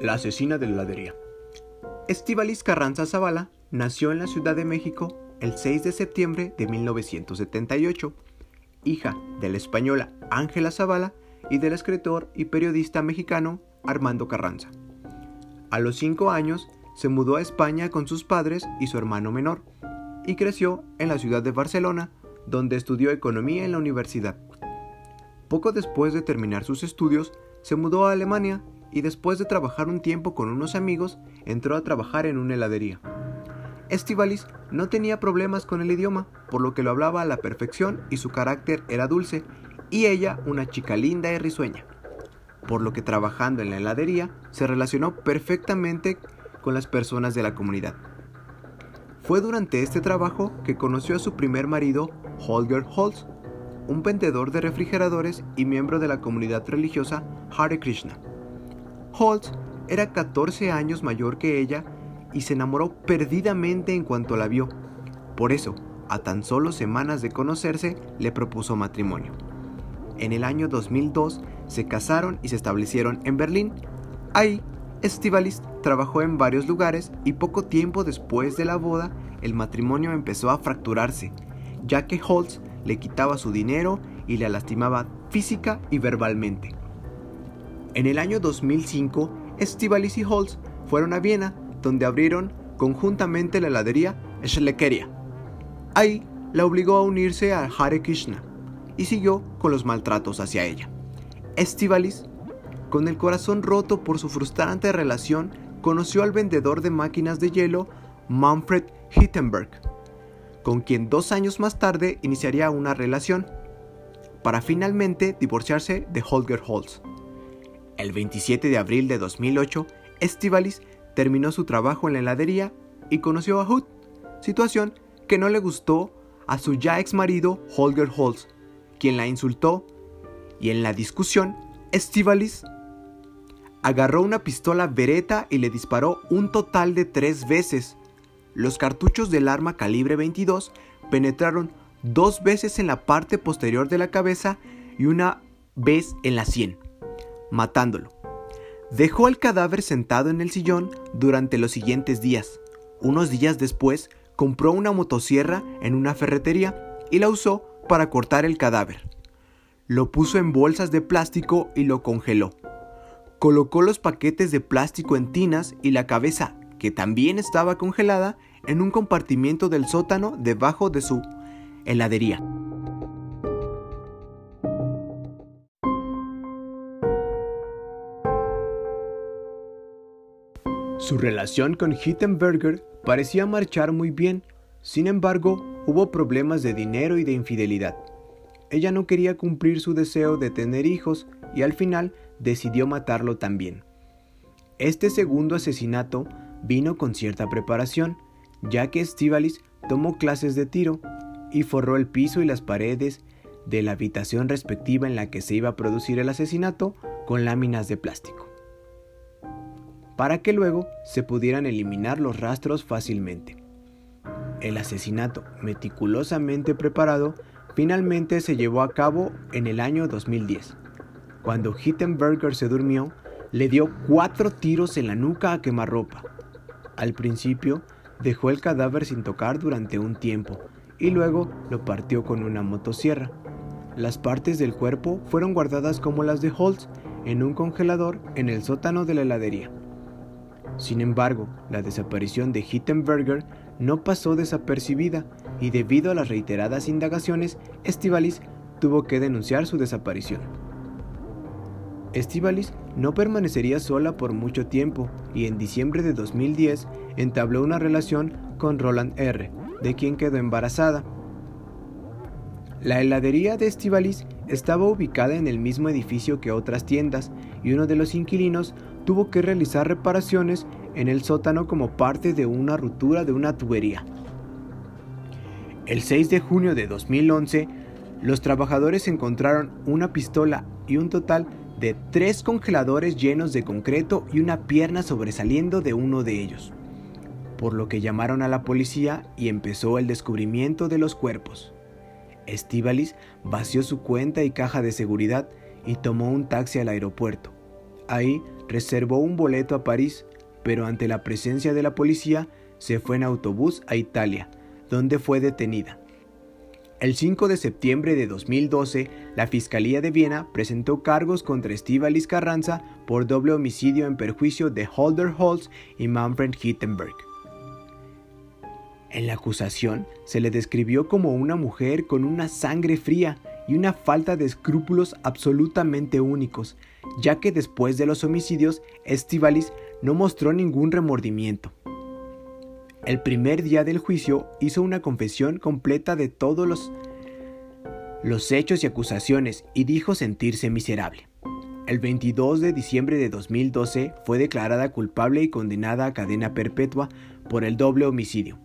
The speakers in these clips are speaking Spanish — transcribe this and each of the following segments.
La asesina de la heladería. Estivalis Carranza Zavala nació en la Ciudad de México el 6 de septiembre de 1978, hija de la española Ángela Zavala y del escritor y periodista mexicano Armando Carranza. A los 5 años se mudó a España con sus padres y su hermano menor, y creció en la ciudad de Barcelona, donde estudió economía en la universidad. Poco después de terminar sus estudios, se mudó a Alemania y después de trabajar un tiempo con unos amigos, entró a trabajar en una heladería. Estivalis no tenía problemas con el idioma, por lo que lo hablaba a la perfección y su carácter era dulce, y ella una chica linda y risueña. Por lo que trabajando en la heladería se relacionó perfectamente con las personas de la comunidad. Fue durante este trabajo que conoció a su primer marido, Holger Holz, un vendedor de refrigeradores y miembro de la comunidad religiosa Hare Krishna. Holtz era 14 años mayor que ella y se enamoró perdidamente en cuanto la vio. Por eso, a tan solo semanas de conocerse, le propuso matrimonio. En el año 2002 se casaron y se establecieron en Berlín. Ahí, Estivalis trabajó en varios lugares y poco tiempo después de la boda, el matrimonio empezó a fracturarse, ya que Holtz le quitaba su dinero y la lastimaba física y verbalmente. En el año 2005, Estivalis y Holtz fueron a Viena, donde abrieron conjuntamente la heladería Schleckeria. Ahí la obligó a unirse a Hare Krishna y siguió con los maltratos hacia ella. Estivalis, con el corazón roto por su frustrante relación, conoció al vendedor de máquinas de hielo Manfred Hittenberg, con quien dos años más tarde iniciaría una relación, para finalmente divorciarse de Holger Holtz. El 27 de abril de 2008, Estivalis terminó su trabajo en la heladería y conoció a Hood, situación que no le gustó a su ya ex marido Holger Holtz, quien la insultó, y en la discusión, Estivalis agarró una pistola Beretta y le disparó un total de tres veces. Los cartuchos del arma calibre 22 penetraron dos veces en la parte posterior de la cabeza y una vez en la sien matándolo. Dejó el cadáver sentado en el sillón durante los siguientes días. Unos días después, compró una motosierra en una ferretería y la usó para cortar el cadáver. Lo puso en bolsas de plástico y lo congeló. Colocó los paquetes de plástico en tinas y la cabeza, que también estaba congelada, en un compartimiento del sótano debajo de su heladería. Su relación con Hittenberger parecía marchar muy bien, sin embargo, hubo problemas de dinero y de infidelidad. Ella no quería cumplir su deseo de tener hijos y al final decidió matarlo también. Este segundo asesinato vino con cierta preparación, ya que Estivalis tomó clases de tiro y forró el piso y las paredes de la habitación respectiva en la que se iba a producir el asesinato con láminas de plástico para que luego se pudieran eliminar los rastros fácilmente. El asesinato meticulosamente preparado finalmente se llevó a cabo en el año 2010. Cuando Hittenberger se durmió, le dio cuatro tiros en la nuca a quemarropa. Al principio, dejó el cadáver sin tocar durante un tiempo y luego lo partió con una motosierra. Las partes del cuerpo fueron guardadas como las de Holtz en un congelador en el sótano de la heladería. Sin embargo, la desaparición de Hittenberger no pasó desapercibida y debido a las reiteradas indagaciones, Estivalis tuvo que denunciar su desaparición. Estivalis no permanecería sola por mucho tiempo y en diciembre de 2010 entabló una relación con Roland R., de quien quedó embarazada. La heladería de Estivalis estaba ubicada en el mismo edificio que otras tiendas y uno de los inquilinos tuvo que realizar reparaciones en el sótano como parte de una ruptura de una tubería. El 6 de junio de 2011, los trabajadores encontraron una pistola y un total de tres congeladores llenos de concreto y una pierna sobresaliendo de uno de ellos, por lo que llamaron a la policía y empezó el descubrimiento de los cuerpos. Estivalis vació su cuenta y caja de seguridad y tomó un taxi al aeropuerto. Ahí reservó un boleto a París, pero ante la presencia de la policía se fue en autobús a Italia, donde fue detenida. El 5 de septiembre de 2012, la Fiscalía de Viena presentó cargos contra Estivalis Carranza por doble homicidio en perjuicio de Holder Holz y Manfred Hittenberg. En la acusación se le describió como una mujer con una sangre fría y una falta de escrúpulos absolutamente únicos, ya que después de los homicidios, Estivalis no mostró ningún remordimiento. El primer día del juicio hizo una confesión completa de todos los, los hechos y acusaciones y dijo sentirse miserable. El 22 de diciembre de 2012 fue declarada culpable y condenada a cadena perpetua por el doble homicidio.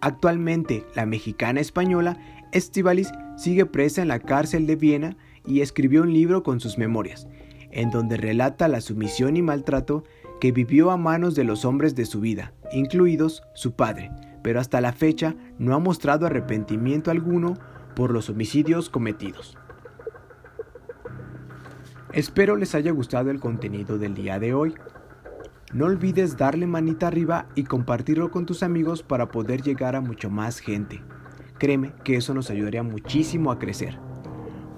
Actualmente, la mexicana española Estivalis sigue presa en la cárcel de Viena y escribió un libro con sus memorias, en donde relata la sumisión y maltrato que vivió a manos de los hombres de su vida, incluidos su padre, pero hasta la fecha no ha mostrado arrepentimiento alguno por los homicidios cometidos. Espero les haya gustado el contenido del día de hoy. No olvides darle manita arriba y compartirlo con tus amigos para poder llegar a mucho más gente. Créeme que eso nos ayudaría muchísimo a crecer.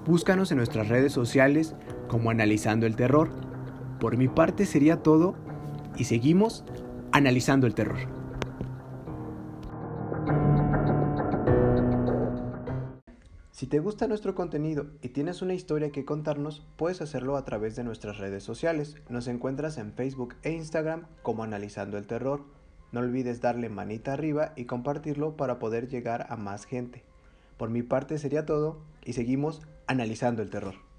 Búscanos en nuestras redes sociales como Analizando el Terror. Por mi parte sería todo y seguimos analizando el terror. Si te gusta nuestro contenido y tienes una historia que contarnos, puedes hacerlo a través de nuestras redes sociales. Nos encuentras en Facebook e Instagram como Analizando el Terror. No olvides darle manita arriba y compartirlo para poder llegar a más gente. Por mi parte sería todo y seguimos analizando el terror.